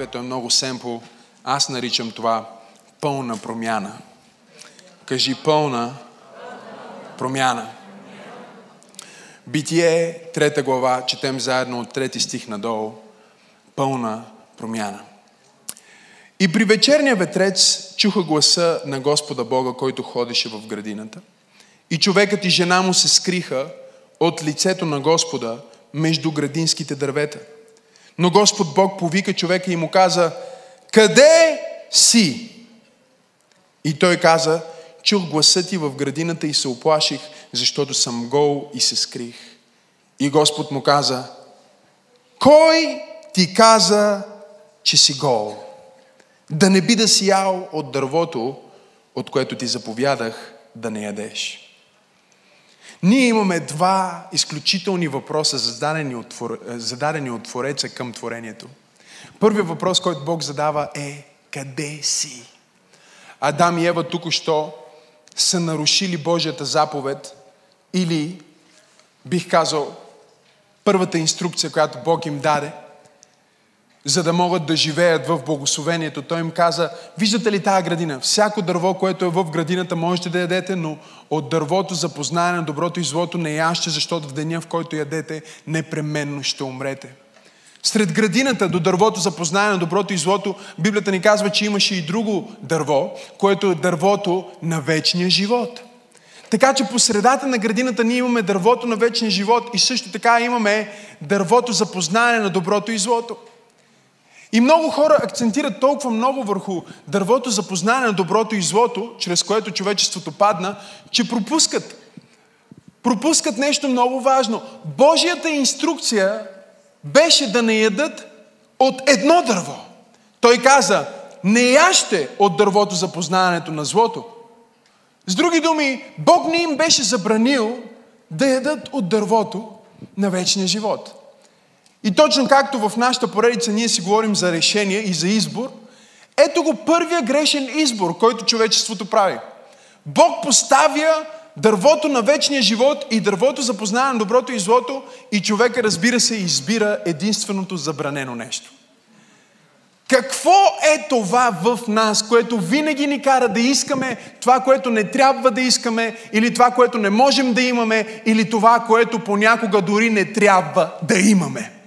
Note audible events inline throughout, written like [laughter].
заглавието е много семпл. Аз наричам това пълна промяна. Кажи пълна промяна. Битие, трета глава, четем заедно от трети стих надолу. Пълна промяна. И при вечерния ветрец чуха гласа на Господа Бога, който ходеше в градината. И човекът и жена му се скриха от лицето на Господа между градинските дървета. Но Господ Бог повика човека и му каза, къде си? И той каза, чух гласа ти в градината и се оплаших, защото съм гол и се скрих. И Господ му каза, кой ти каза, че си гол? Да не би да си ял от дървото, от което ти заповядах да не ядеш. Ние имаме два изключителни въпроса, зададени от, зададени от Твореца към творението. Първият въпрос, който Бог задава е къде си? Адам и Ева тук-що са нарушили Божията заповед или, бих казал, първата инструкция, която Бог им даде – за да могат да живеят в благословението. Той им каза, виждате ли тази градина? Всяко дърво, което е в градината, можете да ядете, но от дървото за познание на доброто и злото не яще, защото в деня, в който ядете, непременно ще умрете. Сред градината до дървото за познание на доброто и злото, Библията ни казва, че имаше и друго дърво, което е дървото на вечния живот. Така че по средата на градината ние имаме дървото на вечния живот и също така имаме дървото за познание на доброто и злото. И много хора акцентират толкова много върху дървото за познание на доброто и злото, чрез което човечеството падна, че пропускат. Пропускат нещо много важно. Божията инструкция беше да не ядат от едно дърво. Той каза, не яще от дървото за познаването на злото. С други думи, Бог не им беше забранил да ядат от дървото на вечния живот. И точно както в нашата поредица ние си говорим за решение и за избор, ето го първия грешен избор, който човечеството прави. Бог поставя дървото на вечния живот и дървото за познаване на доброто и злото и човека, разбира се, избира единственото забранено нещо. Какво е това в нас, което винаги ни кара да искаме това, което не трябва да искаме, или това, което не можем да имаме, или това, което понякога дори не трябва да имаме?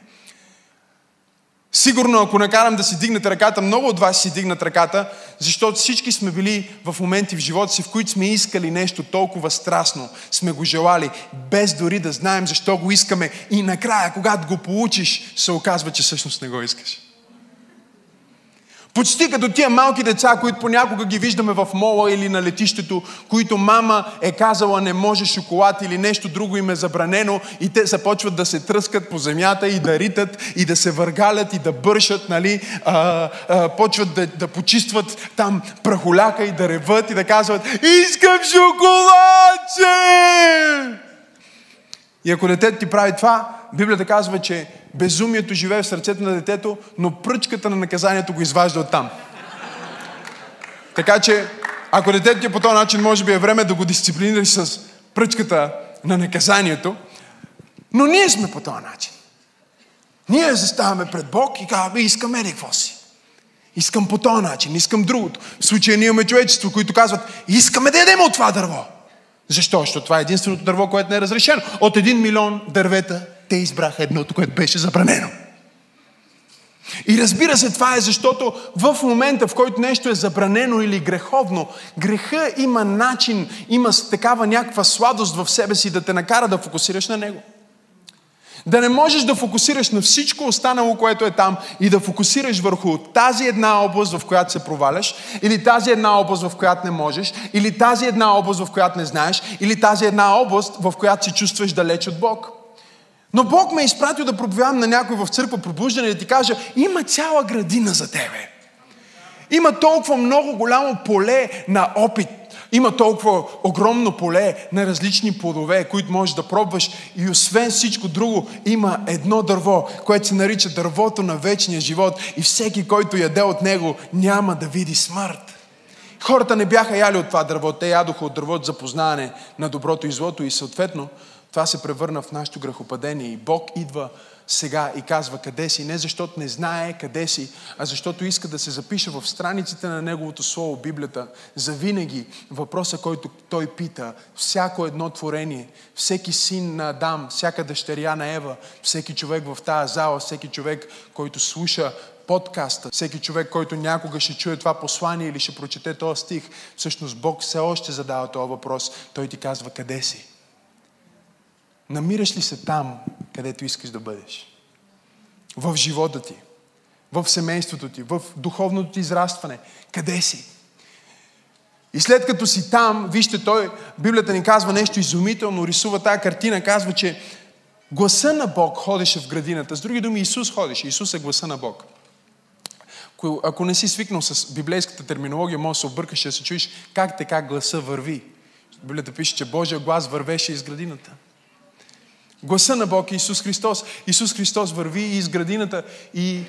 Сигурно, ако накарам да си дигнете ръката, много от вас си дигнат ръката, защото всички сме били в моменти в живота си, в които сме искали нещо толкова страстно, сме го желали, без дори да знаем защо го искаме. И накрая, когато го получиш, се оказва, че всъщност не го искаш. Почти като тия малки деца, които понякога ги виждаме в мола или на летището, които мама е казала не може шоколад или нещо друго им е забранено и те започват да се тръскат по земята и да ритат и да се въргалят и да бършат, нали, а, а, почват да, да почистват там прахоляка и да реват и да казват искам шоколадче! И ако детето ти прави това, Библията казва, че безумието живее в сърцето на детето, но пръчката на наказанието го изважда от там. Така че, ако детето ти е по този начин, може би е време да го дисциплинираш с пръчката на наказанието. Но ние сме по този начин. Ние заставаме пред Бог и казваме, искаме ли какво си? Искам по този начин, искам другото. В случая ние имаме човечество, които казват, искаме да ядем от това дърво. Защо? Защото това е единственото дърво, което не е разрешено. От един милион дървета те избраха едното, което беше забранено. И разбира се, това е защото в момента, в който нещо е забранено или греховно, греха има начин, има такава някаква сладост в себе си да те накара да фокусираш на него. Да не можеш да фокусираш на всичко останало, което е там и да фокусираш върху тази една област, в която се проваляш, или тази една област, в която не можеш, или тази една област, в която не знаеш, или тази една област, в която се чувстваш далеч от Бог. Но Бог ме е изпратил да проповядам на някой в църква пробуждане и да ти кажа, има цяла градина за тебе. Има толкова много голямо поле на опит. Има толкова огромно поле на различни плодове, които можеш да пробваш. И освен всичко друго, има едно дърво, което се нарича дървото на вечния живот. И всеки, който яде от него, няма да види смърт. Хората не бяха яли от това дърво. Те ядоха от дървото за познаване на доброто и злото и съответно Това се превърна в нашето грехопадение и Бог идва сега и казва къде си, не защото не знае къде си, а защото иска да се запише в страниците на Неговото Слово, Библията, за винаги въпроса, който Той пита, всяко едно творение, всеки син на Адам, всяка дъщеря на Ева, всеки човек в тази зала, всеки човек, който слуша подкаста, всеки човек, който някога ще чуе това послание или ще прочете този стих, всъщност Бог все още задава този въпрос. Той ти казва къде си. Намираш ли се там, където искаш да бъдеш? В живота ти, в семейството ти, в духовното ти израстване. Къде си? И след като си там, вижте, той, Библията ни казва нещо изумително, рисува тази картина, казва, че гласа на Бог ходеше в градината. С други думи, Исус ходеше. Исус е гласа на Бог. Ако не си свикнал с библейската терминология, може да се объркаш да се чуеш как така гласа върви. Библията пише, че Божия глас вървеше из градината. Гласа на Бог е Исус Христос. Исус Христос върви из градината и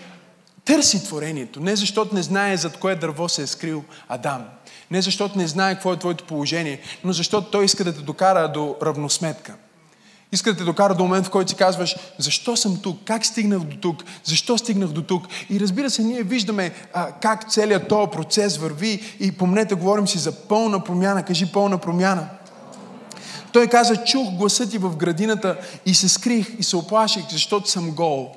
търси творението. Не защото не знае зад кое дърво се е скрил Адам. Не защото не знае какво е твоето положение, но защото Той иска да те докара до равносметка. Иска да те докара до момент, в който си казваш, защо съм тук, как стигнах до тук, защо стигнах до тук. И разбира се, ние виждаме а, как целият този процес върви и помнете, говорим си за пълна промяна. Кажи пълна промяна. Той каза, чух гласа ти в градината и се скрих и се оплаших, защото съм гол.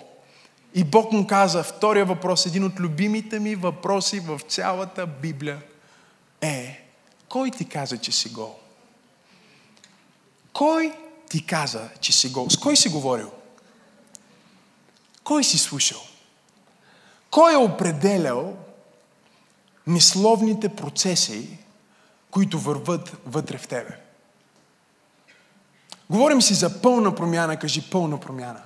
И Бог му каза, втория въпрос, един от любимите ми въпроси в цялата Библия е, кой ти каза, че си гол? Кой ти каза, че си гол? С кой си говорил? Кой си слушал? Кой е определял мисловните процеси, които върват вътре в тебе? Говорим си за пълна промяна, кажи пълна промяна.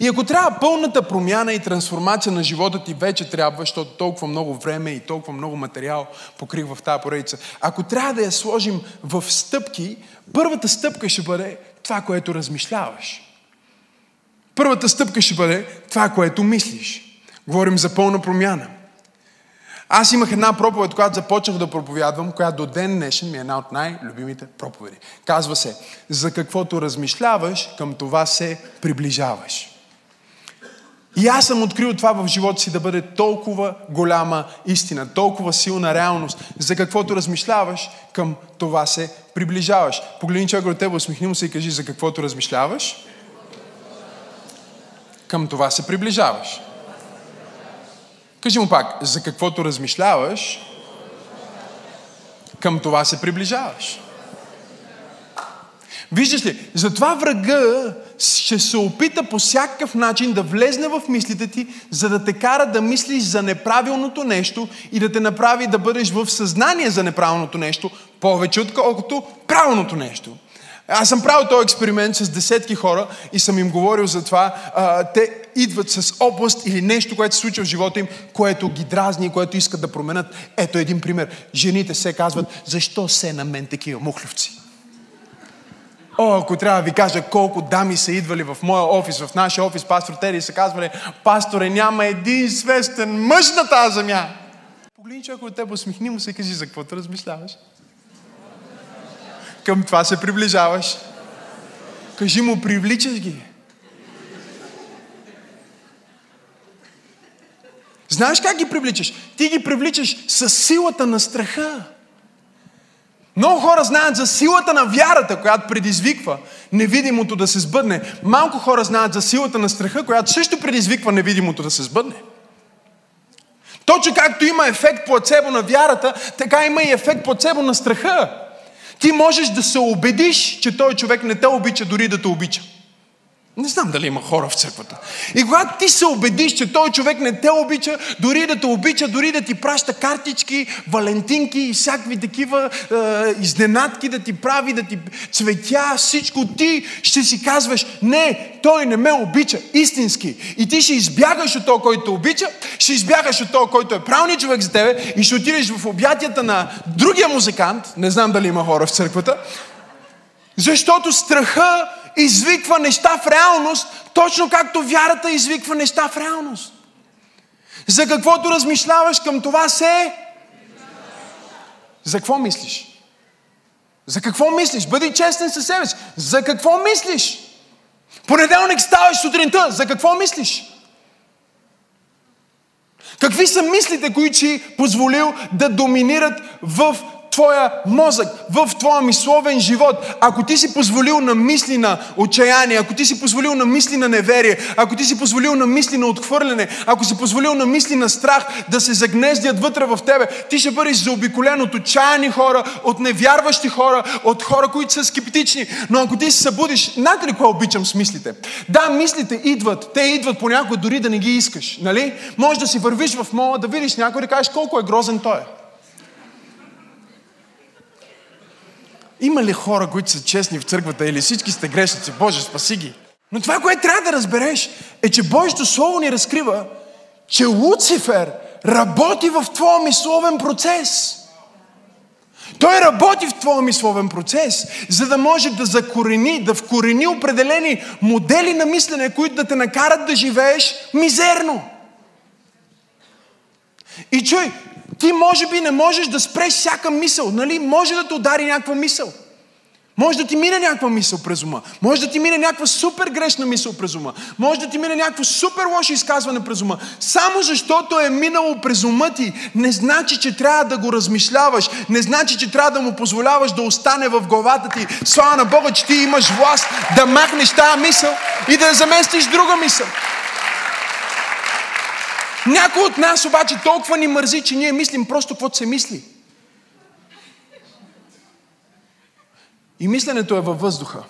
И ако трябва пълната промяна и трансформация на живота ти вече трябва, защото толкова много време и толкова много материал покрих в тази поредица, ако трябва да я сложим в стъпки, първата стъпка ще бъде това, което размишляваш. Първата стъпка ще бъде това, което мислиш. Говорим за пълна промяна. Аз имах една проповед, която започнах да проповядвам, която до ден днешен ми е една от най-любимите проповеди. Казва се, за каквото размишляваш, към това се приближаваш. И аз съм открил това в живота си да бъде толкова голяма истина, толкова силна реалност. За каквото размишляваш, към това се приближаваш. Погледни човек от теб, усмихни му се и кажи за каквото размишляваш, към това се приближаваш. Кажи му пак, за каквото размишляваш, към това се приближаваш. Виждаш ли, затова врага ще се опита по всякакъв начин да влезне в мислите ти, за да те кара да мислиш за неправилното нещо и да те направи да бъдеш в съзнание за неправилното нещо, повече отколкото правилното нещо. Аз съм правил този експеримент с десетки хора и съм им говорил за това. А, те идват с област или нещо, което се случва в живота им, което ги дразни, което искат да променят. Ето един пример. Жените се казват, защо се на мен такива мухлевци? О, ако трябва да ви кажа колко дами са идвали в моя офис, в нашия офис, пастор Тери, и са казвали, пасторе, няма един свестен мъж на тази земя. Погледни човек от теб, усмихни му се и кажи, за какво те размишляваш? Към това се приближаваш. Кажи му, привличаш ги. Знаеш как ги привличаш? Ти ги привличаш с силата на страха. Много хора знаят за силата на вярата, която предизвиква невидимото да се сбъдне. Малко хора знаят за силата на страха, която също предизвиква невидимото да се сбъдне. Точно както има ефект плацебо на вярата, така има и ефект плацебо на страха. Ти можеш да се убедиш, че той човек не те обича, дори да те обича. Не знам дали има хора в църквата. И когато ти се убедиш, че той човек не те обича, дори да те обича, дори да ти праща картички, валентинки и всякакви такива е, изненадки да ти прави, да ти цветя, всичко, ти ще си казваш, не, той не ме обича, истински. И ти ще избягаш от този, който те обича, ще избягаш от този, който е правилният човек за тебе и ще отидеш в обятията на другия музикант, не знам дали има хора в църквата, защото страха извиква неща в реалност, точно както вярата извиква неща в реалност. За каквото размишляваш към това се... За какво мислиш? За какво мислиш? Бъди честен със себе си. За какво мислиш? Понеделник ставаш сутринта. За какво мислиш? Какви са мислите, които си позволил да доминират в твоя мозък, в твоя мисловен живот, ако ти си позволил на мисли на отчаяние, ако ти си позволил на мисли на неверие, ако ти си позволил на мисли на отхвърляне, ако си позволил на мисли на страх да се загнездят вътре в тебе, ти ще бъдеш заобиколен от отчаяни хора, от невярващи хора, от хора, които са скептични. Но ако ти се събудиш, знаете ли какво обичам с мислите? Да, мислите идват, те идват понякога дори да не ги искаш, нали? Може да си вървиш в мола, да видиш някой да кажеш колко е грозен той. Има ли хора, които са честни в църквата или всички сте грешници? Боже, спаси ги. Но това, което трябва да разбереш, е, че Божието Слово ни разкрива, че Луцифер работи в твоя мисловен процес. Той работи в твоя мисловен процес, за да може да закорени, да вкорени определени модели на мислене, които да те накарат да живееш мизерно. И чуй, ти може би не можеш да спреш всяка мисъл, нали? Може да те удари някаква мисъл. Може да ти мине някаква мисъл през ума. Може да ти мине някаква супер грешна мисъл през ума. Може да ти мине някакво супер лошо изказване през ума. Само защото е минало през ума ти, не значи, че трябва да го размишляваш. Не значи, че трябва да му позволяваш да остане в главата ти. Слава на Бога, че ти имаш власт да махнеш тази мисъл и да заместиш друга мисъл. Някой от нас обаче толкова ни мързи, че ние мислим просто каквото се мисли. И мисленето е във въздуха.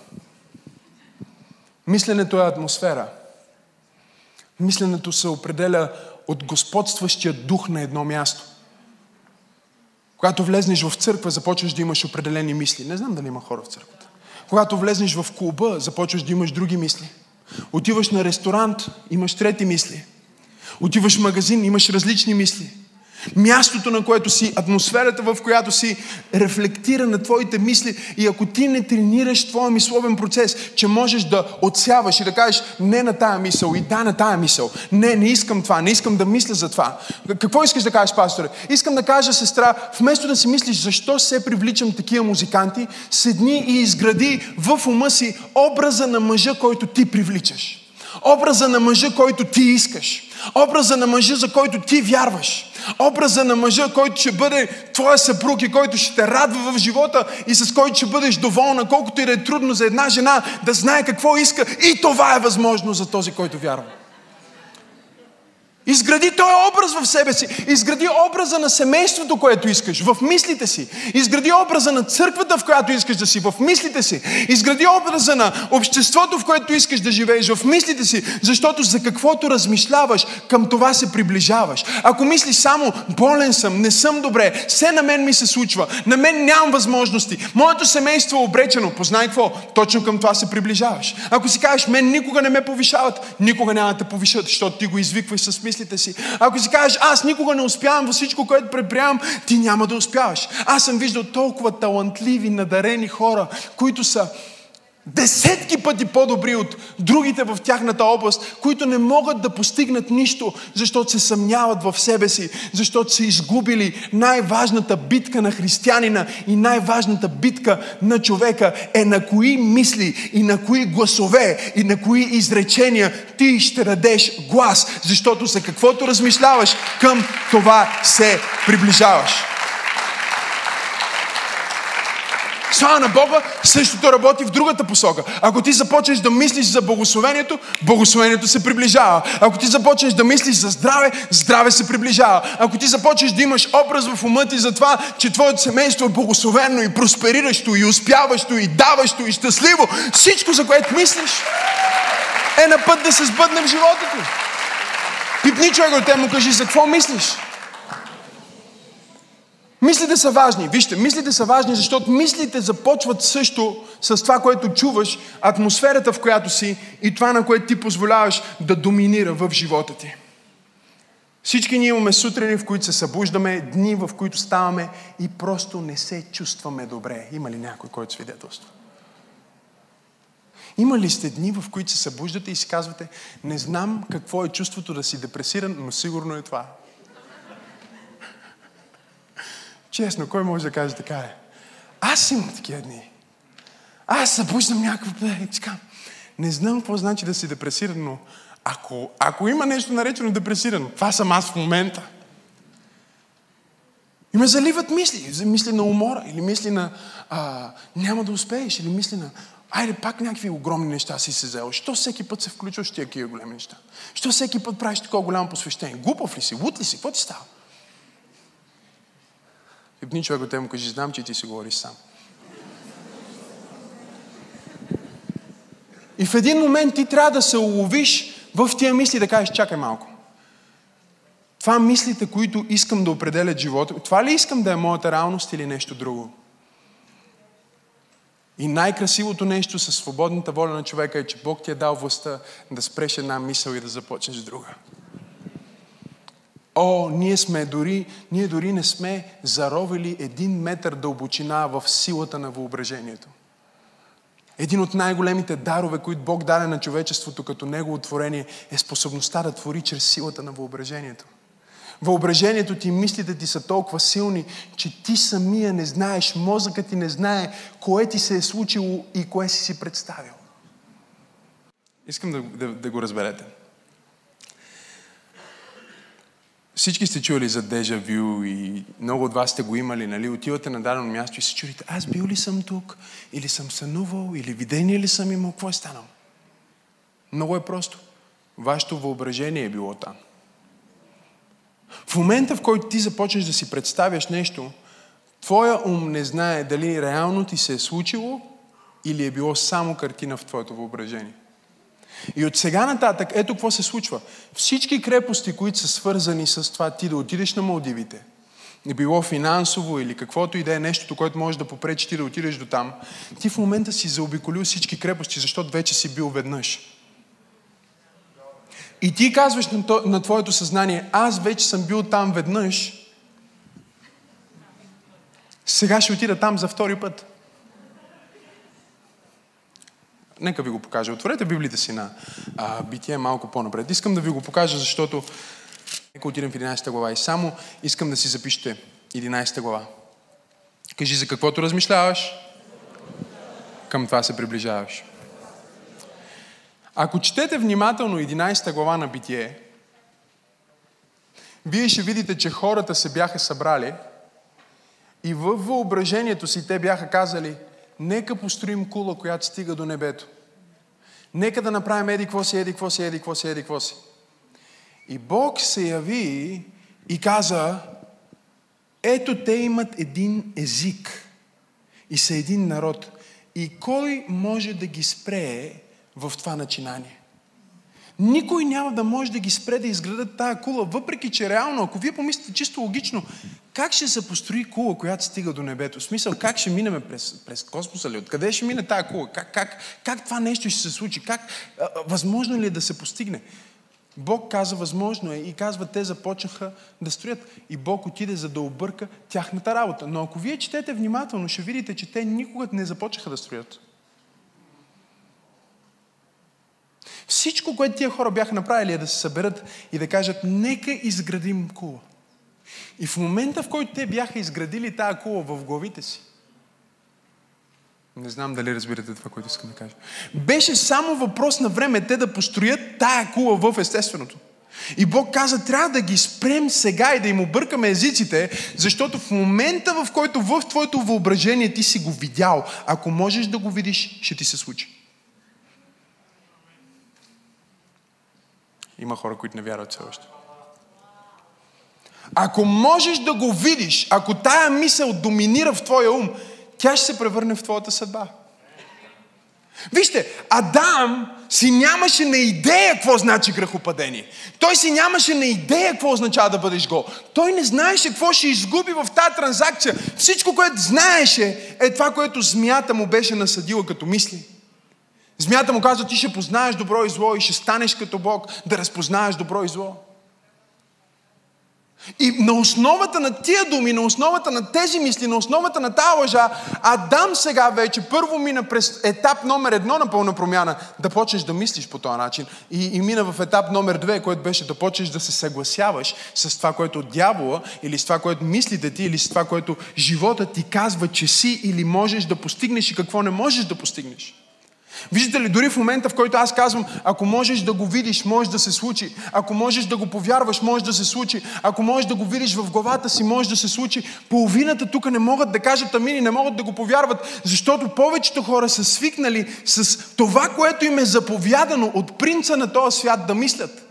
Мисленето е атмосфера. Мисленето се определя от господстващия дух на едно място. Когато влезнеш в църква, започваш да имаш определени мисли. Не знам дали има хора в църквата. Когато влезнеш в клуба, започваш да имаш други мисли. Отиваш на ресторант, имаш трети мисли. Отиваш в магазин, имаш различни мисли. Мястото, на което си, атмосферата, в която си, рефлектира на твоите мисли. И ако ти не тренираш твоя мисловен процес, че можеш да отсяваш и да кажеш не на тая мисъл и да на тая мисъл. Не, не искам това, не искам да мисля за това. Какво искаш да кажеш, пасторе? Искам да кажа, сестра, вместо да си мислиш защо се привличам такива музиканти, седни и изгради в ума си образа на мъжа, който ти привличаш. Образа на мъжа, който ти искаш. Образа на мъжа, за който ти вярваш. Образа на мъжа, който ще бъде твоя съпруг и който ще те радва в живота и с който ще бъдеш доволна, колкото и да е трудно за една жена да знае какво иска. И това е възможно за този, който вярва. Изгради този образ в себе си. Изгради образа на семейството, което искаш, в мислите си. Изгради образа на църквата, в която искаш да си, в мислите си. Изгради образа на обществото, в което искаш да живееш, в мислите си. Защото за каквото размишляваш, към това се приближаваш. Ако мислиш само, болен съм, не съм добре, все на мен ми се случва, на мен нямам възможности, моето семейство е обречено, познай какво, точно към това се приближаваш. Ако си кажеш, мен никога не ме повишават, никога няма да те повишат, защото ти го извикваш с мисли мислите си. Ако си кажеш, аз никога не успявам във всичко, което предприемам, ти няма да успяваш. Аз съм виждал толкова талантливи, надарени хора, които са десетки пъти по-добри от другите в тяхната област, които не могат да постигнат нищо, защото се съмняват в себе си, защото са изгубили най-важната битка на християнина и най-важната битка на човека е на кои мисли и на кои гласове и на кои изречения ти ще дадеш глас, защото за каквото размишляваш, към това се приближаваш. Слава на Бога, същото работи в другата посока. Ако ти започнеш да мислиш за благословението, благословението се приближава. Ако ти започнеш да мислиш за здраве, здраве се приближава. Ако ти започнеш да имаш образ в ума ти за това, че твоето семейство е благословено и проспериращо, и успяващо, и даващо, и щастливо, всичко, за което мислиш, е на път да се сбъдне в живота ти. Пипни човек от те му кажи, за какво мислиш? Мислите са важни. Вижте, мислите са важни, защото мислите започват също с това, което чуваш, атмосферата, в която си и това, на което ти позволяваш да доминира в живота ти. Всички ние имаме сутрини, в които се събуждаме, дни, в които ставаме и просто не се чувстваме добре. Има ли някой, който свидетелства? Има ли сте дни, в които се събуждате и си казвате, не знам какво е чувството да си депресиран, но сигурно е това. Честно, кой може да каже така е? Аз имам такива дни. Аз започнам някакво и така. Не знам какво значи да си депресиран, но ако, ако има нещо наречено депресирано, това съм аз в момента. И ме заливат мисли. Мисли на умора, или мисли на а, няма да успееш, или мисли на айде пак някакви огромни неща си се взел. Що всеки път се включваш в тия големи неща? Що всеки път правиш такова голямо посвещение? Глупав ли си? Лут ли си? Какво ти става? Хипни човек от те му кажи, знам, че ти си говориш сам. И в един момент ти трябва да се уловиш в тия мисли да кажеш, чакай малко. Това мислите, които искам да определят живота, това ли искам да е моята реалност или нещо друго? И най-красивото нещо със свободната воля на човека е, че Бог ти е дал властта да спреш една мисъл и да започнеш друга. О, ние сме дори, ние дори не сме заровили един метър дълбочина в силата на въображението. Един от най-големите дарове, които Бог даде на човечеството като Негово творение, е способността да твори чрез силата на въображението. Въображението ти, мислите ти са толкова силни, че ти самия не знаеш, мозъкът ти не знае кое ти се е случило и кое си си представил. Искам да, да, да го разберете. Всички сте чули за дежавю и много от вас сте го имали, нали? Отивате на дадено място и се чудите, аз бил ли съм тук, или съм сънувал, или видение ли съм имал, какво е станало? Много е просто. Вашето въображение е било там. В момента, в който ти започнеш да си представяш нещо, твоя ум не знае дали реално ти се е случило или е било само картина в твоето въображение. И от сега нататък, ето какво се случва. Всички крепости, които са свързани с това ти да отидеш на Малдивите, било финансово или каквото и да е нещото, което може да попречи ти да отидеш до там, ти в момента си заобиколил всички крепости, защото вече си бил веднъж. И ти казваш на, то, на твоето съзнание, аз вече съм бил там веднъж, сега ще отида там за втори път. Нека ви го покажа. Отворете Библията си на а, Битие малко по-напред. Искам да ви го покажа, защото нека отидем в 11 глава и само искам да си запишете 11 глава. Кажи за каквото размишляваш, към това се приближаваш. Ако четете внимателно 11 глава на Битие, вие ще видите, че хората се бяха събрали и във въображението си те бяха казали, нека построим кула, която стига до небето. Нека да направим еди какво си, еди какво си, еди какво си, еди какво си. И Бог се яви и каза, ето те имат един език и са един народ. И кой може да ги спре в това начинание. Никой няма да може да ги спре да изградат тая кула, въпреки че реално, ако вие помислите чисто логично, как ще се построи кула, която стига до небето? В смисъл, как ще минеме през, през космоса ли? Откъде ще мине тая кула? Как, как, как това нещо ще се случи? Как, а, възможно ли е да се постигне? Бог каза, възможно е и казва, те започнаха да строят. И Бог отиде за да обърка тяхната работа. Но ако вие четете внимателно, ще видите, че те никога не започнаха да строят. Всичко, което тия хора бяха направили е да се съберат и да кажат, нека изградим кула. И в момента, в който те бяха изградили тая кула в главите си, не знам дали разбирате това, което искам да кажа. Беше само въпрос на време те да построят тая кула в естественото. И Бог каза, трябва да ги спрем сега и да им объркаме езиците, защото в момента, в който в твоето въображение ти си го видял, ако можеш да го видиш, ще ти се случи. Има хора, които не вярват все още. Ако можеш да го видиш, ако тая мисъл доминира в твоя ум, тя ще се превърне в твоята съдба. Вижте, Адам си нямаше на идея какво значи грехопадение. Той си нямаше на идея какво означава да бъдеш гол. Той не знаеше какво ще изгуби в тази транзакция. Всичко, което знаеше, е това, което змията му беше насъдила като мисли. Змията му казва, ти ще познаеш добро и зло и ще станеш като Бог да разпознаеш добро и зло. И на основата на тия думи, на основата на тези мисли, на основата на тази лъжа, Адам сега вече първо мина през етап номер едно на пълна промяна, да почнеш да мислиш по този начин. И, и мина в етап номер две, който беше да почнеш да се съгласяваш с това, което дявола, или с това, което мислите ти, или с това, което живота ти казва, че си или можеш да постигнеш и какво не можеш да постигнеш. Виждате ли, дори в момента, в който аз казвам, ако можеш да го видиш, може да се случи. Ако можеш да го повярваш, може да се случи. Ако можеш да го видиш в главата си, може да се случи. Половината тук не могат да кажат амин и не могат да го повярват, защото повечето хора са свикнали с това, което им е заповядано от принца на този свят да мислят.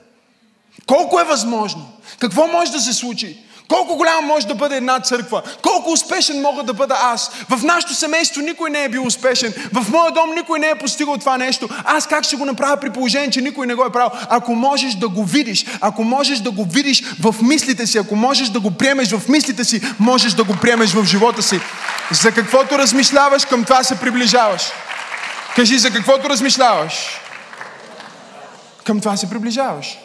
Колко е възможно? Какво може да се случи? Колко голяма може да бъде една църква? Колко успешен мога да бъда аз? В нашето семейство никой не е бил успешен. В моя дом никой не е постигал това нещо. Аз как ще го направя при положение, че никой не го е правил? Ако можеш да го видиш, ако можеш да го видиш в мислите си, ако можеш да го приемеш в мислите си, можеш да го приемеш в живота си. За каквото размишляваш, към това се приближаваш. Кажи, за каквото размишляваш, към това се приближаваш.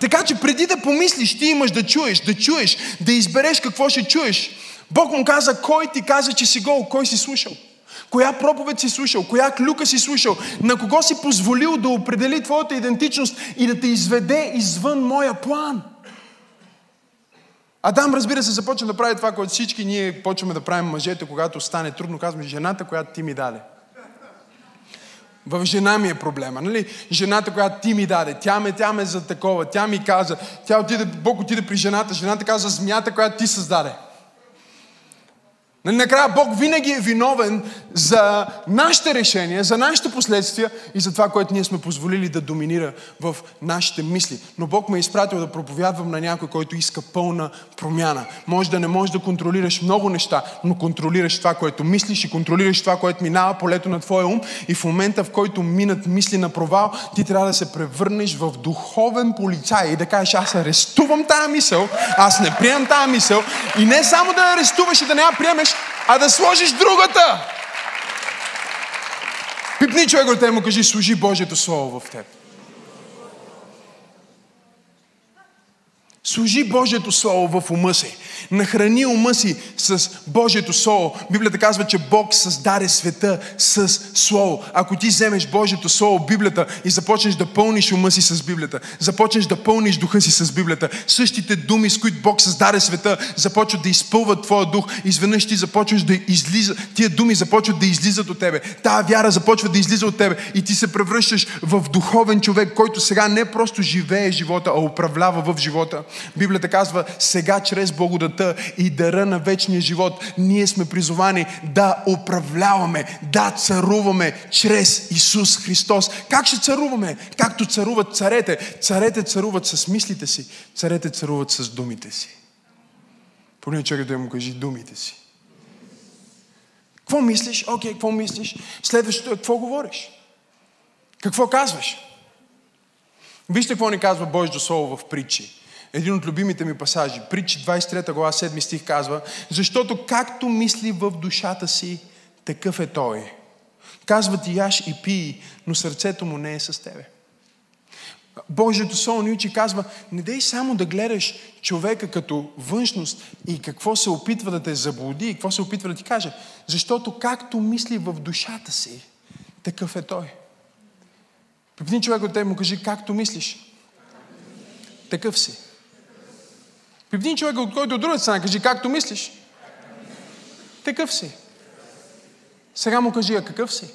Така че преди да помислиш, ти имаш да чуеш, да чуеш, да избереш какво ще чуеш. Бог му каза, кой ти каза, че си гол, кой си слушал? Коя проповед си слушал? Коя клюка си слушал? На кого си позволил да определи твоята идентичност и да те изведе извън моя план? Адам, разбира се, започва да прави това, което всички ние почваме да правим мъжете, когато стане трудно. Казваме, жената, която ти ми даде. В жена ми е проблема, нали? Жената, която ти ми даде, тя ме, тя ме за такова, тя ми каза, тя отиде, Бог отиде при жената, жената каза змията, която ти създаде. Накрая Бог винаги е виновен за нашите решения, за нашите последствия и за това, което ние сме позволили да доминира в нашите мисли. Но Бог ме е изпратил да проповядвам на някой, който иска пълна промяна. Може да не можеш да контролираш много неща, но контролираш това, което мислиш и контролираш това, което минава полето на твоя ум. И в момента, в който минат мисли на провал, ти трябва да се превърнеш в духовен полицай и да кажеш, аз арестувам тази мисъл, аз не приемам тази мисъл и не само да арестуваш и да не я приемеш, а да сложиш другата. Пипни човек от те му кажи, служи Божието Слово в теб. Служи Божието Слово в ума си. Нахрани ума си с Божието Слово. Библията казва, че Бог създаде света с Слово. Ако ти вземеш Божието Слово, Библията, и започнеш да пълниш ума си с Библията, започнеш да пълниш духа си с Библията, същите думи, с които Бог създаде света, започват да изпълват твоя дух. Изведнъж ти започваш да излиза, тия думи започват да излизат от тебе. Тая вяра започва да излиза от тебе и ти се превръщаш в духовен човек, който сега не просто живее живота, а управлява в живота. Библията казва, сега чрез благодата и дара на вечния живот, ние сме призовани да управляваме, да царуваме чрез Исус Христос. Как ще царуваме? Както царуват царете. Царете царуват с мислите си, царете царуват с думите си. Поне човек да му кажи думите си. Какво мислиш? Окей, okay, какво мислиш? Следващото е какво говориш? Какво казваш? Вижте какво ни казва Божието Слово в притчи един от любимите ми пасажи. Притчи 23 глава 7 стих казва, защото както мисли в душата си, такъв е той. Казва ти яш и пий, но сърцето му не е с тебе. Божието ни учи казва, не дей само да гледаш човека като външност и какво се опитва да те заблуди и какво се опитва да ти каже. Защото както мисли в душата си, такъв е той. Пипни човек от теб му кажи, както мислиш, такъв си. Пипни човека, от който от другата страна, кажи както мислиш. Такъв си. Сега му кажи, а какъв си?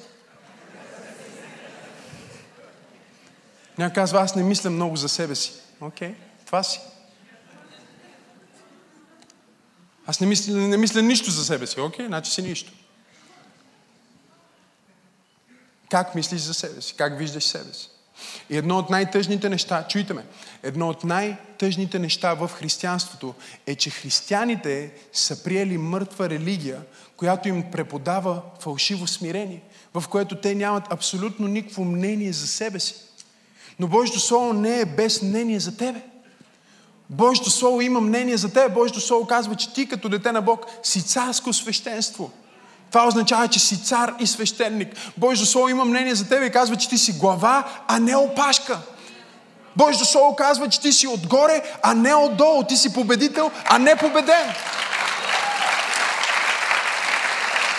Някой казва, аз не мисля много за себе си. Окей, okay, това си. Аз не мисля, не мисля нищо за себе си. Окей, okay, значи си нищо. Как мислиш за себе си? Как виждаш себе си? И едно от най-тъжните неща, чуйте ме, едно от най-тъжните неща в християнството е, че християните са приели мъртва религия, която им преподава фалшиво смирение, в което те нямат абсолютно никакво мнение за себе си. Но Божието Слово не е без мнение за тебе. Божието Слово има мнение за тебе. Божието Слово казва, че ти като дете на Бог си царско свещенство – това означава, че си цар и свещеник. Божието Слово има мнение за теб и казва, че ти си глава, а не опашка. Божието Слово казва, че ти си отгоре, а не отдолу. Ти си победител, а не победен.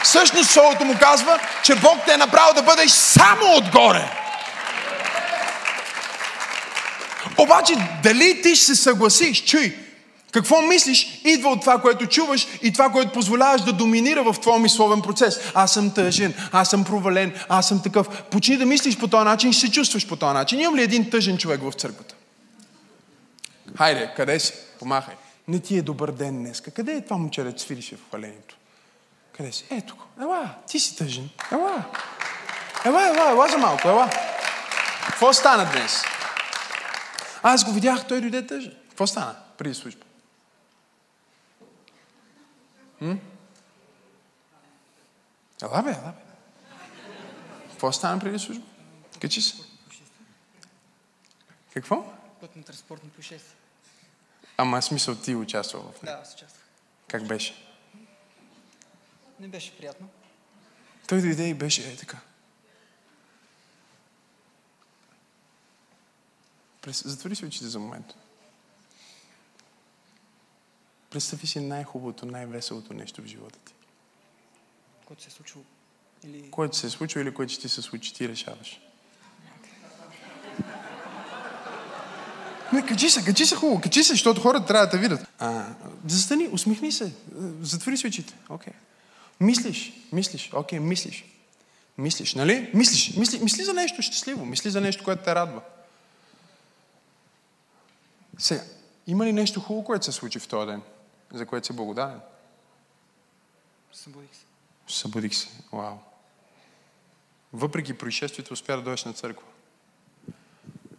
Всъщност Словото му казва, че Бог те е направил да бъдеш само отгоре. Обаче, дали ти ще се съгласиш, чуй, какво мислиш, идва от това, което чуваш и това, което позволяваш да доминира в твоя мисловен процес. Аз съм тъжен, аз съм провален, аз съм такъв. Почни да мислиш по този начин и се чувстваш по този начин. Имам ли един тъжен човек в църквата? Хайде, къде си? Помахай. Не ти е добър ден днеска. Къде е това момче да свирише в хвалението? Къде си? Ето го. Ела, ти си тъжен. Ела. Ела, ела, ела за малко, ела. Какво стана днес? Аз го видях, той дойде тъжен. Какво стана преди служба? М? Ела бе, ела бе. Какво стана преди служба? Качи се. Какво? Пътно-транспортно происшествие. Ама смисъл ти участвал в него. Да, аз участвах. Как беше? Не беше приятно. Той дойде и беше е така. Затвори си очите за момент. Представи си най-хубавото, най-веселото нещо в живота ти. Което се е случило. Или... Което се е случило или което ще ти се случи, ти решаваш. Не, качи се, качи се хубаво, качи се, защото хората трябва да те видят. А, застани, усмихни се, затвори си очите. Окей. Мислиш, мислиш, окей, мислиш. Мислиш, нали? Мислиш, мисли, мисли за нещо щастливо, мисли за нещо, което те радва. Сега, има ли нещо хубаво, което се случи в този ден, за което си благодарен? Събудих се. Събудих се. Вау. Въпреки происшествието успя да дойдеш на църква.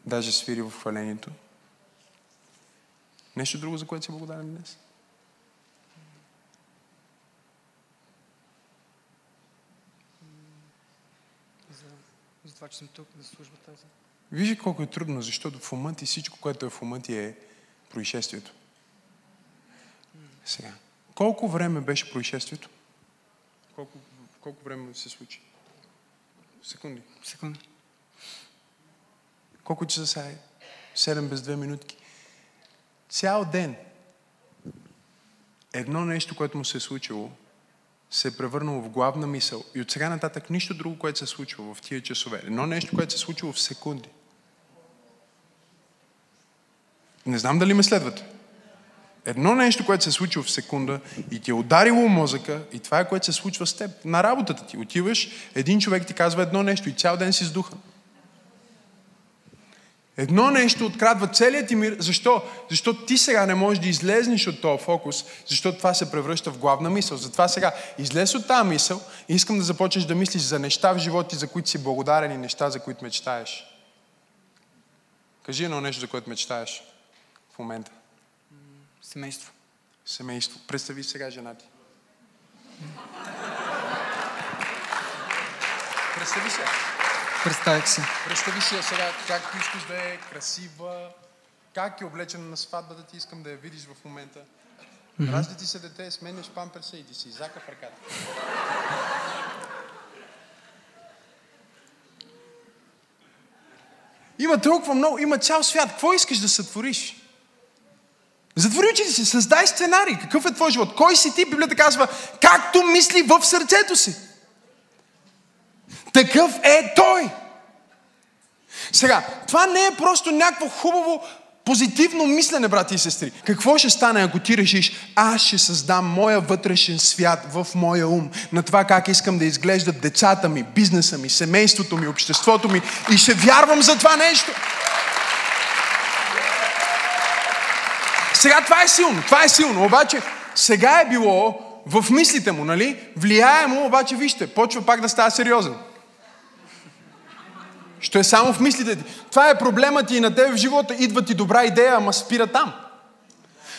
Даже свири в хвалението. Нещо друго, за което си благодарен днес? За, за това, че съм тук, за службата. Вижи колко е трудно, защото в ума ти всичко, което е в ума ти е происшествието. Сега. Колко време беше происшествието? Колко, колко време се случи? Секунди. Секунда. Колко часа са е? 7 без 2 минутки. Цял ден едно нещо, което му се е случило, се е превърнало в главна мисъл и от сега нататък нищо друго, което се е случило в тия часове. Едно нещо, което се е случило в секунди. Не знам дали ме следвате. Едно нещо, което се е случило в секунда и ти е ударило мозъка и това е което се случва с теб. На работата ти отиваш, един човек ти казва едно нещо и цял ден си с духа. Едно нещо открадва целият ти мир. Защо? Защото ти сега не можеш да излезнеш от този фокус, защото това се превръща в главна мисъл. Затова сега излез от тази мисъл и искам да започнеш да мислиш за неща в живота ти, за които си благодарен и неща, за които мечтаеш. Кажи едно нещо, за което мечтаеш в момента. Семейство. Семейство. Представи сега жена ти. Представи се. Представих се. Представи си я сега как ти искаш да е красива, как е облечена на сватбата ти, искам да я видиш в момента. Mm-hmm. Ражда ти се дете, сменяш памперса и ти си зака в ръката. Има толкова много, има цял свят. Какво искаш да сътвориш? Затвори очите си, създай сценарий. Какъв е твой живот? Кой си ти? Библията казва, както мисли в сърцето си. Такъв е той. Сега, това не е просто някакво хубаво позитивно мислене, брати и сестри. Какво ще стане, ако ти решиш, аз ще създам моя вътрешен свят в моя ум, на това как искам да изглеждат децата ми, бизнеса ми, семейството ми, обществото ми и ще вярвам за това нещо. Сега това е силно, това е силно, обаче сега е било в мислите му, нали? Влияемо, обаче вижте, почва пак да става сериозен. Що е само в мислите ти. Това е проблемът ти и на тебе в живота. Идва ти добра идея, ама спира там.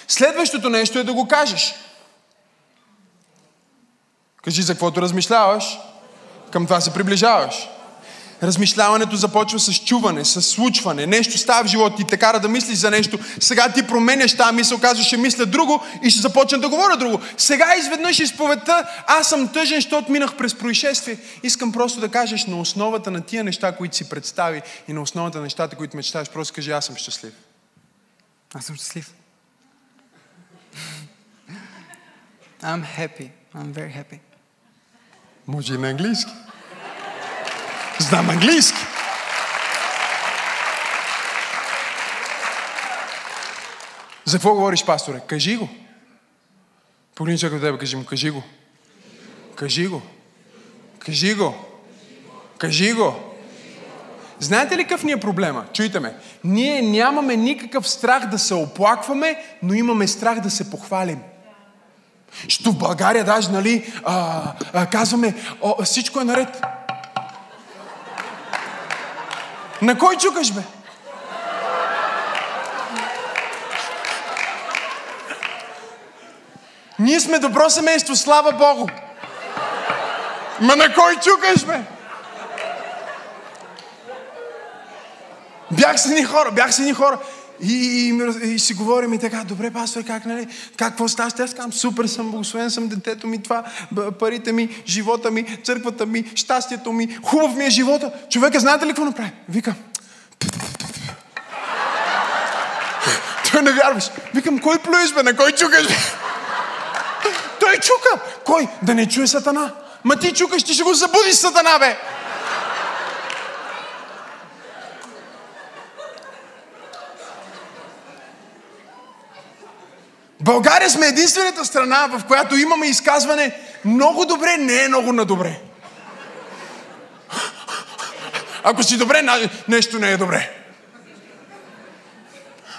Следващото нещо е да го кажеш. Кажи за каквото размишляваш, към това се приближаваш. Размишляването започва с чуване, с случване. Нещо става в живота ти, те кара да мислиш за нещо. Сега ти променяш тази мисъл, казваш, ще мисля друго и ще започна да говоря друго. Сега изведнъж изповедта, аз съм тъжен, защото минах през происшествие. Искам просто да кажеш на основата на тия неща, които си представи и на основата на нещата, които мечтаеш, просто кажи, аз съм щастлив. Аз съм щастлив. [laughs] I'm happy. I'm very happy. Може и на английски. Знам английски. За какво говориш, пасторе? Кажи го. Погледни човека от тебе, кажи му, кажи го. Кажи го. Кажи го. Кажи го. Знаете ли какъв ни е проблема? Чуйте ме. Ние нямаме никакъв страх да се оплакваме, но имаме страх да се похвалим. Що в България даже, нали, а, а, казваме, о, всичко е наред. На кой чукаш, бе? Ние сме добро семейство, слава Богу. Ма на кой чукаш, бе? Бях с едни хора, бях с едни хора. И, и, и, и си говорим и така, добре, пастор, как, нали, как, какво става? Аз казвам, супер съм, благословен съм, детето ми, това, парите ми, живота ми, църквата ми, щастието ми, хубав ми е живота. Човека, знаете ли какво направи? Вика, той не вярваш. Викам, кой плюеш, бе, на кой чукаш? Той чука. Кой? Да не чуе сатана. Ма ти чукаш, ти ще го забудиш сатана, бе. България сме единствената страна, в която имаме изказване много добре, не е много на добре. Ако си добре, нещо не е добре.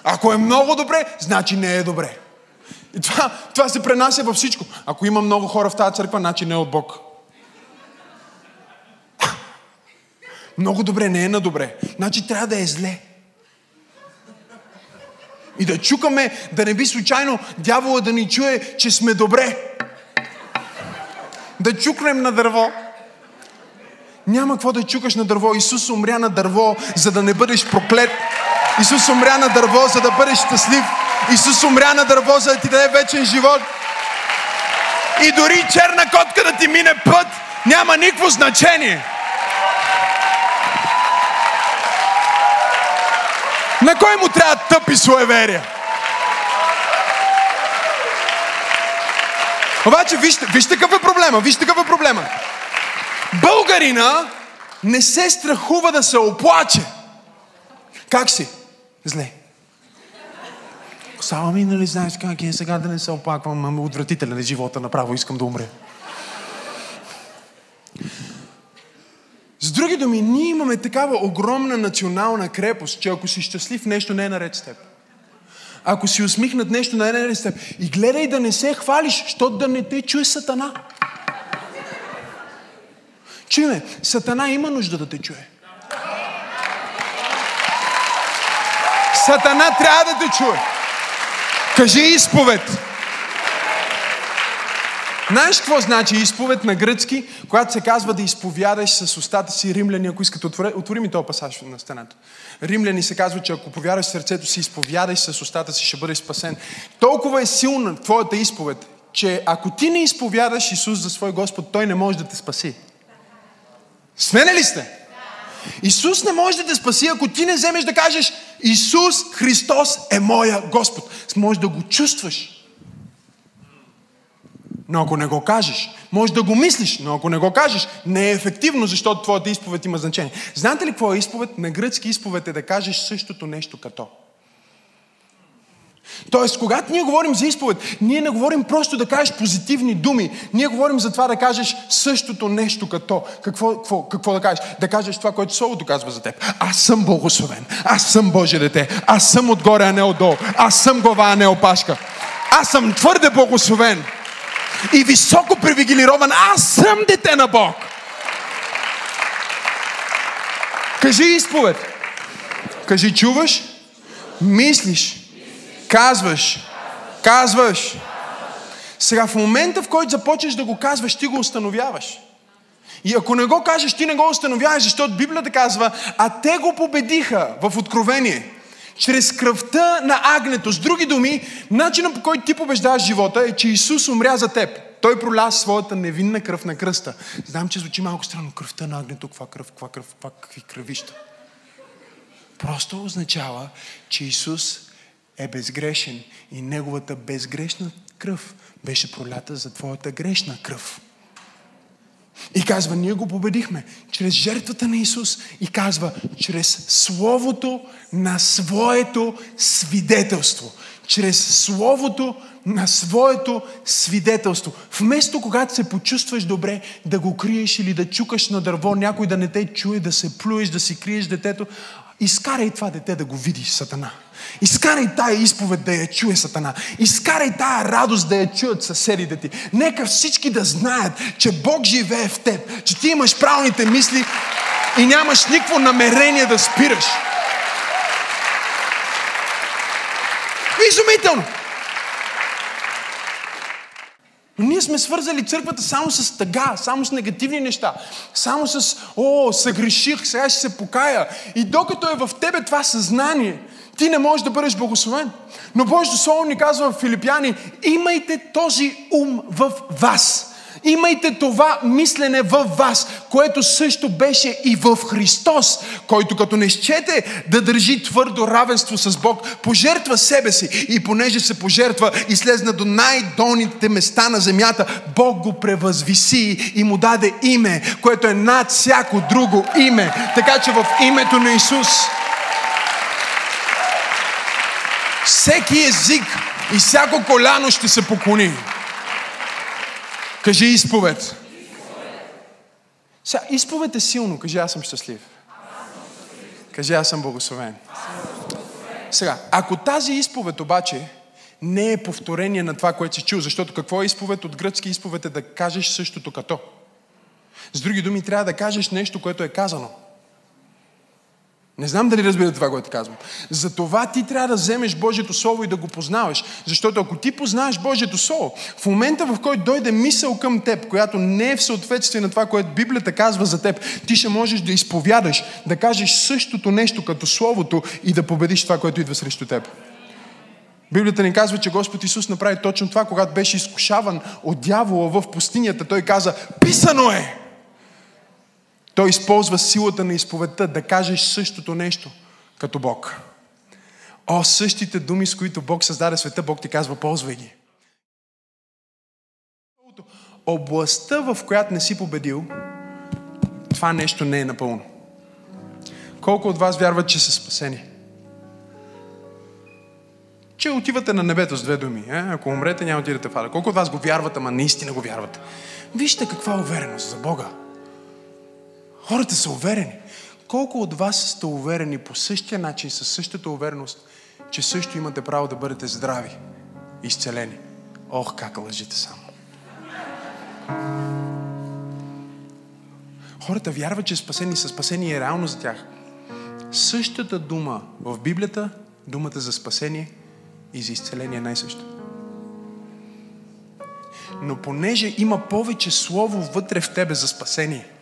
Ако е много добре, значи не е добре. И това, това се пренася във всичко. Ако има много хора в тази църква, значи не е от Бог. Много добре не е на добре. Значи трябва да е зле. И да чукаме, да не би случайно дявола да ни чуе, че сме добре. Да чукнем на дърво. Няма какво да чукаш на дърво. Исус умря на дърво, за да не бъдеш проклет. Исус умря на дърво, за да бъдеш щастлив. Исус умря на дърво, за да ти даде вечен живот. И дори черна котка да ти мине път, няма никакво значение. На кой му трябва тъпи суеверия? Обаче, вижте, вижте какъв е проблема, вижте какъв е проблема. Българина не се страхува да се оплаче. Как си? Зле. Сава ми, нали знаеш как е сега да не се оплаквам, ама отвратителен е живота, направо искам да умре. С други думи, ние имаме такава огромна национална крепост, че ако си щастлив, нещо не е наред с теб. Ако си усмихнат, нещо не е теб. И гледай да не се хвалиш, защото да не те чуе сатана. Чуй ме, сатана има нужда да те чуе. Сатана трябва да те чуе. Кажи изповед. Знаеш какво значи изповед на гръцки, когато се казва да изповядаш с устата си римляни, ако искате, отвори, отвори ми този пасаж на стената. Римляни се казва, че ако повярваш сърцето си, изповядаш с устата си, ще бъдеш спасен. Толкова е силна твоята изповед, че ако ти не изповядаш Исус за свой Господ, Той не може да те спаси. Смене ли сте? Исус не може да те спаси, ако ти не вземеш да кажеш Исус Христос е моя Господ. Може да го чувстваш. Но ако не го кажеш, може да го мислиш, но ако не го кажеш, не е ефективно, защото твоята изповед има значение. Знаете ли какво е изповед? На гръцки изповед е да кажеш същото нещо като. Тоест, когато ние говорим за изповед, ние не говорим просто да кажеш позитивни думи. Ние говорим за това да кажеш същото нещо като. Какво, какво, какво да кажеш? Да кажеш това, което Словото казва за теб. Аз съм благословен. Аз съм Божие дете. Аз съм отгоре, а не отдолу. Аз съм глава, а не опашка. Аз съм твърде благословен. И високо привилегирован. Аз съм дете на Бог. Кажи изповед. Кажи чуваш, мислиш, казваш, казваш. Сега в момента, в който започнеш да го казваш, ти го установяваш. И ако не го кажеш, ти не го установяваш, защото Библията казва, а те го победиха в Откровение. Чрез кръвта на агнето. С други думи, начинът по който ти побеждаваш живота е, че Исус умря за теб. Той проля своята невинна кръв на кръста. Знам, че звучи малко странно. Кръвта на агнето, каква кръв, каква кръв, каква, какви кръвища. Просто означава, че Исус е безгрешен и неговата безгрешна кръв беше пролята за твоята грешна кръв. И казва, ние го победихме чрез жертвата на Исус. И казва, чрез Словото на своето свидетелство. Чрез Словото на своето свидетелство. Вместо когато се почувстваш добре, да го криеш или да чукаш на дърво, някой да не те чуе, да се плюеш, да си криеш детето, изкарай това дете да го видиш, Сатана. Изкарай тая изповед да я чуе Сатана. Изкарай тая радост да я чуят съседите ти. Нека всички да знаят, че Бог живее в теб, че ти имаш правилните мисли и нямаш никакво намерение да спираш. Изумително! Но ние сме свързали църквата само с тъга, само с негативни неща, само с, о, съгреших, сега ще се покая. И докато е в тебе това съзнание, ти не можеш да бъдеш благословен. Но Божието Слово ни казва в Филипяни, имайте този ум в вас. Имайте това мислене в вас, което също беше и в Христос, който като не щете да държи твърдо равенство с Бог, пожертва себе си и понеже се пожертва и слезна до най-долните места на земята, Бог го превъзвиси и му даде име, което е над всяко друго име. Така че в името на Исус всеки език и всяко коляно ще се поклони. Кажи изповед. Сега, изповед е силно. Кажи, аз съм щастлив. Кажи, аз съм благословен. Сега, ако тази изповед обаче не е повторение на това, което си чул, защото какво е изповед от гръцки изповед е да кажеш същото като. С други думи, трябва да кажеш нещо, което е казано. Не знам дали разбирате това, което казвам. Затова ти трябва да вземеш Божието Слово и да го познаваш. Защото ако ти познаваш Божието Слово, в момента в който дойде мисъл към теб, която не е в съответствие на това, което Библията казва за теб, ти ще можеш да изповядаш, да кажеш същото нещо като Словото и да победиш това, което идва срещу теб. Библията ни казва, че Господ Исус направи точно това, когато беше изкушаван от дявола в пустинята. Той каза, писано е! Той използва силата на изповедта да кажеш същото нещо като Бог. О, същите думи, с които Бог създаде света, Бог ти казва, ползвай ги. Областта, в която не си победил, това нещо не е напълно. Колко от вас вярват, че са спасени? Че отивате на небето с две думи. Е? Ако умрете, няма отидете в ада. Колко от вас го вярват, ама наистина го вярват? Вижте каква увереност за Бога. Хората са уверени. Колко от вас сте уверени по същия начин, със същата увереност, че също имате право да бъдете здрави, изцелени? Ох, как лъжите само. Хората вярват, че спасени са спасени е реално за тях. Същата дума в Библията, думата за спасение и за изцеление е най-съща. Но понеже има повече слово вътре в тебе за спасение –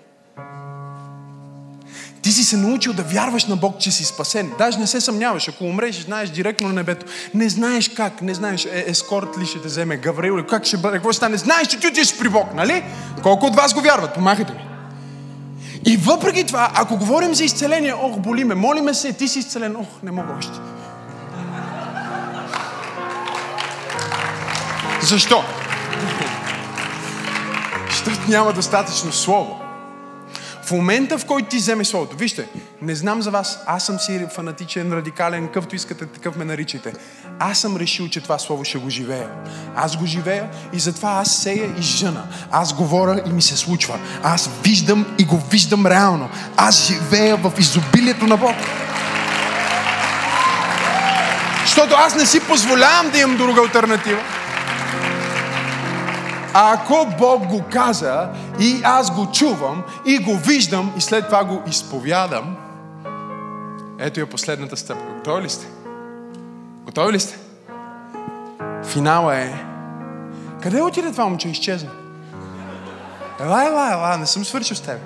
ти си се научил да вярваш на Бог, че си спасен. Даже не се съмняваш. Ако умреш, знаеш директно на небето. Не знаеш как, не знаеш е, ескорт ли ще те вземе, Гавраил ли, как ще бъде, какво ще стане. Знаеш, че ти отидеш при Бог, нали? Колко от вас го вярват? Помахайте ми. И въпреки това, ако говорим за изцеление, ох, боли ме, молиме се, ти си изцелен, ох, не мога още. Защо? Защото няма достатъчно слово. В момента, в който ти вземеш Словото, вижте, не знам за вас, аз съм си фанатичен, радикален, какъвто искате, такъв ме наричайте. Аз съм решил, че това Слово ще го живея. Аз го живея и затова аз сея и жена. Аз говоря и ми се случва. Аз виждам и го виждам реално. Аз живея в изобилието на Бог. Защото аз не си позволявам да имам друга альтернатива. А ако Бог го каза и аз го чувам и го виждам и след това го изповядам, ето е последната стъпка. Готови ли сте? Готови ли сте? Финала е... Къде отиде това момче? Изчезна. Ела, ела, ела, не съм свършил с теб.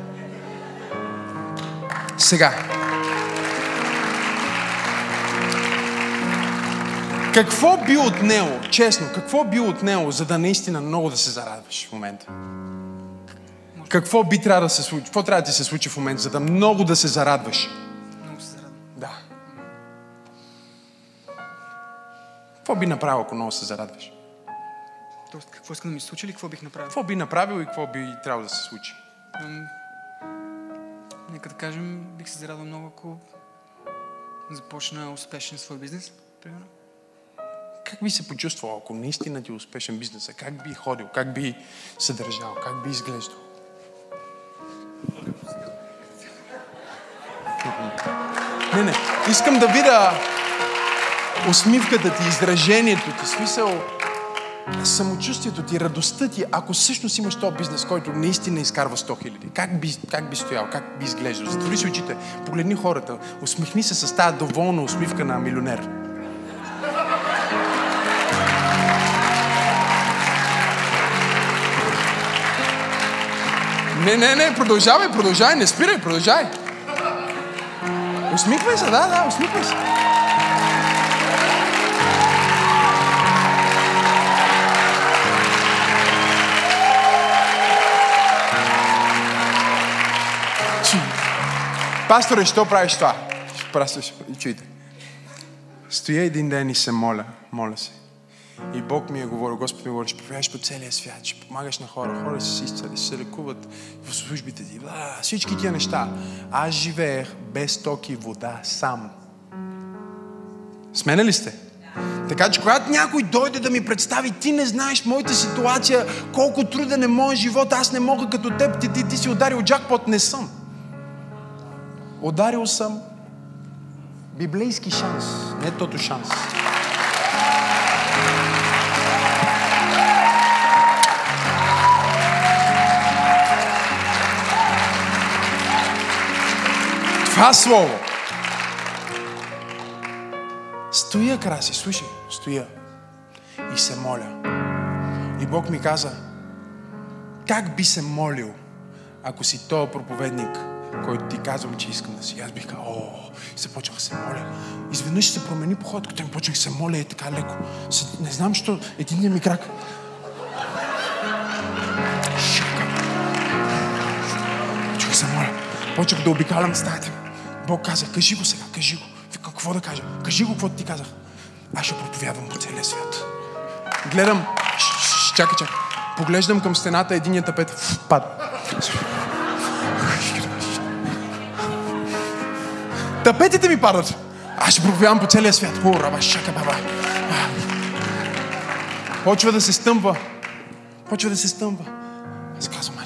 Сега. Какво би отнело, честно, какво би отнело, за да наистина много да се зарадваш в момента? Какво би трябва да се случи? Какво трябва да ти се случи в момента, за да много да се зарадваш? Много се зарадвам. Да. Какво би направил, ако много се зарадваш? Тоест, какво искам да ми се случи или какво бих направил? Какво би направил и какво би трябвало да се случи? Ам, нека да кажем, бих се зарадвал много, ако започна успешен свой бизнес, примерно. Как би се почувствал, ако наистина ти е успешен бизнес? Как би ходил? Как би се държал? Как би изглеждал? Не, не. Искам да видя усмивката ти, изражението ти, смисъл, самочувствието ти, радостта ти, ако всъщност имаш този бизнес, който наистина изкарва 100 хиляди, как би, как би стоял, как би изглеждал? Затвори си очите, погледни хората, усмихни се с тази доволна усмивка на милионер. Не, не, не, продължавай, продължавай, не спирай, продължавай. Усмихвай се, да, да, усмихвай се. Пасторе, що правиш това? Ще- чуйте. Стоя един ден и се моля, моля се. И Бог ми е говорил, Господ ми е говорил, че проповядаш по целия свят, че помагаш на хора, хора се изцели, се лекуват в службите ти, бла, всички тия неща. Аз живеех без ток и вода сам. С мене ли сте? Така че когато някой дойде да ми представи, ти не знаеш моята ситуация, колко труден е моят живот, аз не мога като теб, ти, ти, ти си ударил джакпот, не съм. Ударил съм библейски шанс, не тото шанс. Това слово. Стоя, Краси, слушай, стоя. И се моля. И Бог ми каза, как би се молил, ако си този проповедник, който ти казвам, че искам да си. Аз бих казал, о, и се почнах се моля. Изведнъж се промени походката ми, почнах се моля и така леко. Не знам, що единия ми крак. Шака. Почнах се моля. Почнах да обикалям стаята. Бог каза, кажи го сега, кажи го. Какво да кажа? Кажи го, каквото ти казах. Аз ще проповядвам по целия свят. Гледам, чакай, чакай. Поглеждам към стената, единият тапет ф, пада. Тапетите ми падат. Аз ще проповядвам по целия свят. Раба, шака, баба. Почва да се стъмва. Почва да се стъмва. Аз казвам,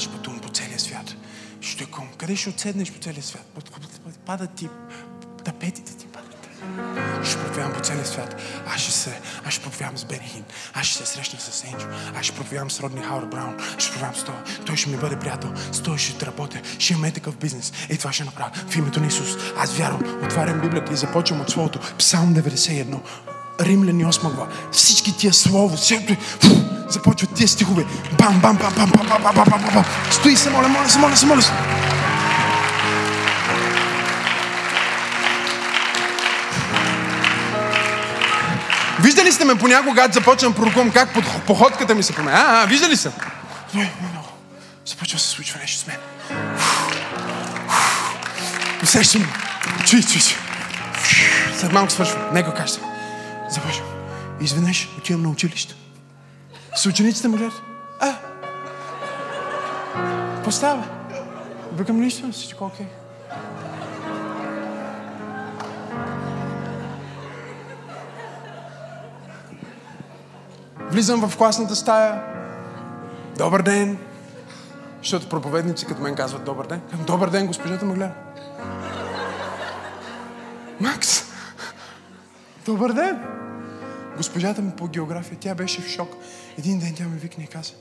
Къде ще отседнеш по целия свят? Падат ти. Тапетите ти падат. Ще проповядвам по целия свят. Аз ще се, аз ще проповядвам с Бени Хин. Аз ще се срещна с Енджо. Аз ще проповядвам с Родни Хауър Браун. Ще проповядвам с това. Той ще ми бъде приятел. С той ще работя. Ще имаме такъв бизнес. И това ще направя. В името на Исус. Аз вярвам. Отварям Библията и започвам от Словото. Псалм 91. Римляни 8 глава. Всички тия слово, всичко, фу, започват тия стихове. Бам, бам, бам, бам, бам, бам, бам, бам, бам, бам. Стои се, моля, моля се, моля се, моля се. Виждали сте ме понякога, когато започвам пророкувам, как под, походката ми се променя? А, а, виждали сте? Много. Започва се случва нещо с мен. Усещам. Чуй, чуй, чуй. След малко свършвам. Нека кажа. Започвам. Изведнъж отивам на училище. С учениците ме гледат. А! Какво става? Викам нищо, всичко окей. Влизам в класната стая. Добър ден. Защото проповедници като мен казват добър ден. Казвам, Добър ден, госпожата ме гледа. Макс, добър ден. Госпожата ми по география, тя беше в шок. Един ден тя ме викне и каза,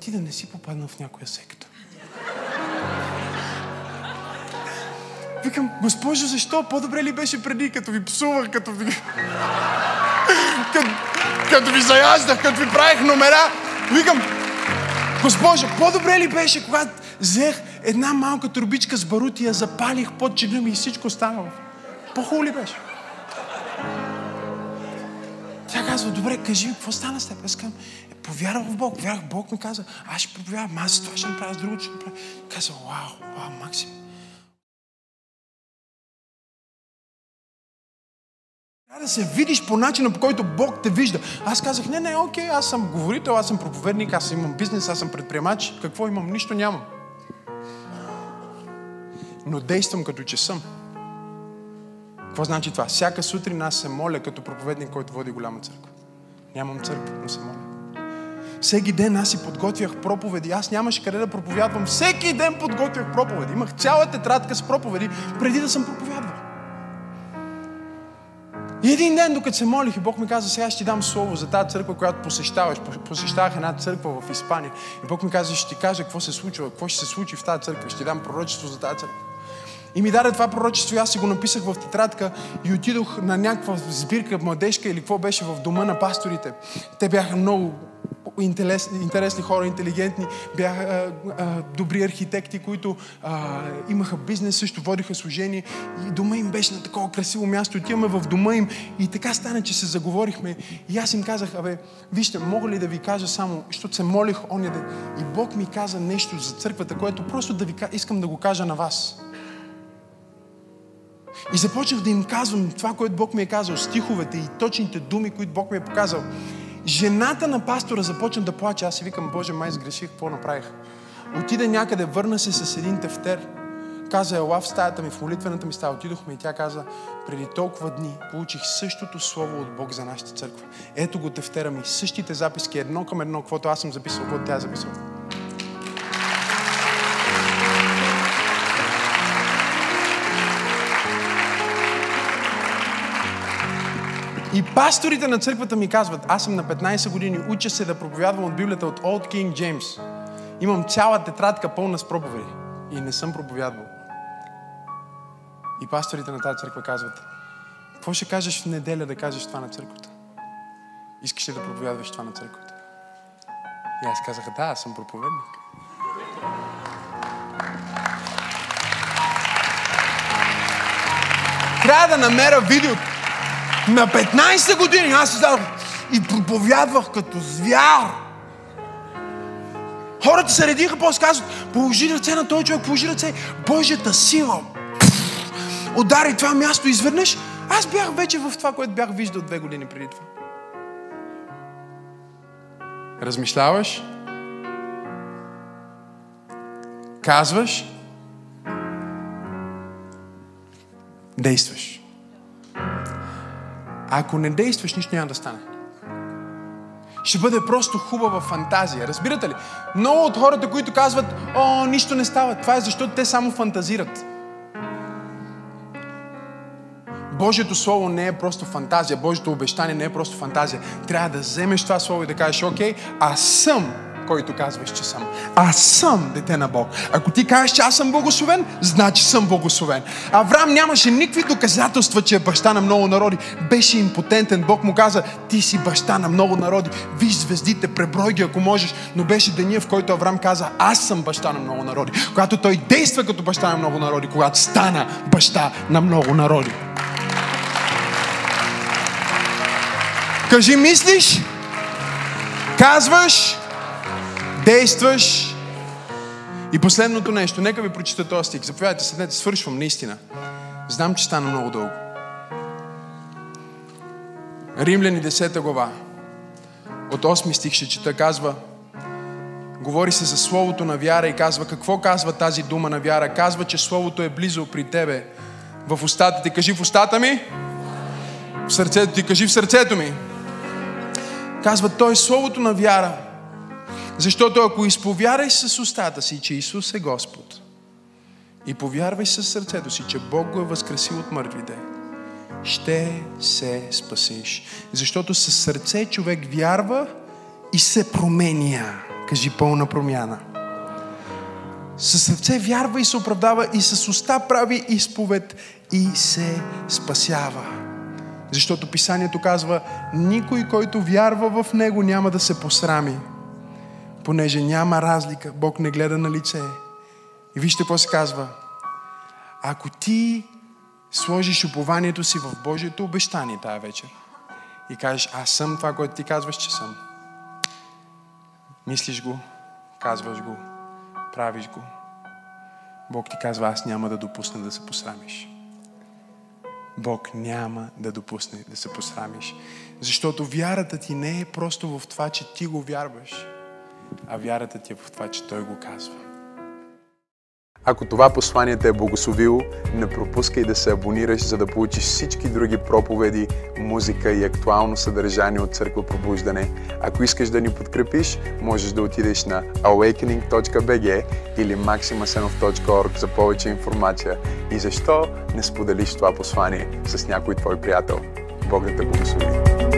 ти да не си попаднал в някоя секта. Викам, госпожо, защо? По-добре ли беше преди, като ви псувах, като ви... [laughs] като, като ви заяждах, като ви правих номера? Викам, Госпожа, по-добре ли беше, когато взех една малка турбичка с барут и я запалих под чина ми и всичко останало? По-хубаво ли беше? Тя казва, добре, кажи ми, какво стана с теб? Аз казвам, е, повярвах в Бог. Вярвах, Бог ми каза, аз ще проповядвам, аз това ще направя, с другото ще направя. Казва, вау, вау, Максим. Трябва да се видиш по начина, по който Бог те вижда. Аз казах, не, не, окей, аз съм говорител, аз съм проповедник, аз имам бизнес, аз съм предприемач. Какво имам? Нищо нямам. Но действам като че съм. Какво значи това? Всяка сутрин аз се моля като проповедник, който води голяма църква. Нямам църква, но се моля. Всеки ден аз си подготвях проповеди. Аз нямаше къде да проповядвам. Всеки ден подготвях проповеди. Имах цяла тетрадка с проповеди, преди да съм проповядвал. И един ден, докато се молих и Бог ми каза, сега ще ти дам слово за тази църква, която посещаваш. Посещавах една църква в Испания. И Бог ми каза, ще ти кажа какво се случва, какво ще се случи в тази църква. Ще ти дам пророчество за тази църква. И ми даде това пророчество и аз си го написах в тетрадка и отидох на някаква сбирка младежка или какво беше в дома на пасторите. Те бяха много интересни, интересни хора, интелигентни, бяха а, а, добри архитекти, които а, имаха бизнес, също водиха служение и дома им беше на такова красиво място. Отиваме в дома им и така стана, че се заговорихме и аз им казах, абе, вижте, мога ли да ви кажа само, защото се молих оня ден и Бог ми каза нещо за църквата, което просто да ви, искам да го кажа на вас. И започнах да им казвам това, което Бог ми е казал, стиховете и точните думи, които Бог ми е показал. Жената на пастора започна да плаче. Аз си викам, Боже, май сгреших, какво направих? Отида някъде, върна се с един тефтер. Каза, ела в стаята ми, в молитвената ми стая. Отидохме и тя каза, преди толкова дни получих същото слово от Бог за нашата църква. Ето го тефтера ми, същите записки, едно към едно, каквото аз съм записал, каквото тя е записала. И пасторите на църквата ми казват, аз съм на 15 години, уча се да проповядвам от Библията от Old King James. Имам цяла тетрадка пълна с проповеди и не съм проповядвал. И пасторите на тази църква казват, какво ще кажеш в неделя да кажеш това на църквата? Искаш ли да проповядваш това на църквата? И аз казах, да, аз съм проповедник. Трябва да намеря видеото. На 15 години аз издадох и проповядвах като звяр. Хората се редиха, после казват, положи ръце на този човек, положи ръце. Божията сила удари това място изведнъж. Аз бях вече в това, което бях виждал две години преди това. Размишляваш, казваш, действаш. А ако не действаш, нищо няма да стане. Ще бъде просто хубава фантазия. Разбирате ли? Много от хората, които казват, о, нищо не става, това е защото те само фантазират. Божието Слово не е просто фантазия. Божието обещание не е просто фантазия. Трябва да вземеш това Слово и да кажеш, окей, аз съм който казваш, че съм. Аз съм дете на Бог. Ако ти кажеш, че аз съм благословен, значи съм благословен. Авраам нямаше никакви доказателства, че е баща на много народи. Беше импотентен. Бог му каза, ти си баща на много народи. Виж звездите, преброй ги, ако можеш. Но беше деня, в който Авраам каза, аз съм баща на много народи. Когато той действа като баща на много народи, когато стана баща на много народи. Кажи, мислиш? Казваш? Действаш. И последното нещо, нека ви прочита този стих. Заповядайте, седнете, свършвам наистина. Знам, че стана много дълго. Римляни 10 глава. От 8 стих ще чета, казва, говори се за Словото на вяра и казва, какво казва тази дума на вяра? Казва, че Словото е близо при тебе, в устата ти. Кажи в устата ми, в сърцето ти. Кажи в сърцето ми. Казва, той е Словото на вяра, защото ако изповярваш с устата си, че Исус е Господ, и повярваш със сърцето си, че Бог го е възкресил от мъртвите, ще се спасиш. Защото със сърце човек вярва и се променя. Кажи пълна промяна. Със сърце вярва и се оправдава и с уста прави изповед и се спасява. Защото писанието казва, никой, който вярва в Него, няма да се посрами. Понеже няма разлика. Бог не гледа на лице. И вижте какво се казва. Ако ти сложиш упованието си в Божието обещание тая вечер и кажеш, аз съм това, което ти казваш, че съм. Мислиш го, казваш го, правиш го. Бог ти казва, аз няма да допусна да се посрамиш. Бог няма да допусне да се посрамиш. Защото вярата ти не е просто в това, че ти го вярваш, а вярата ти е в това, че Той го казва. Ако това послание те е благословило, не пропускай да се абонираш, за да получиш всички други проповеди, музика и актуално съдържание от Църква Пробуждане. Ако искаш да ни подкрепиш, можеш да отидеш на awakening.bg или maximasenov.org за повече информация. И защо не споделиш това послание с някой твой приятел? Бог да те благослови!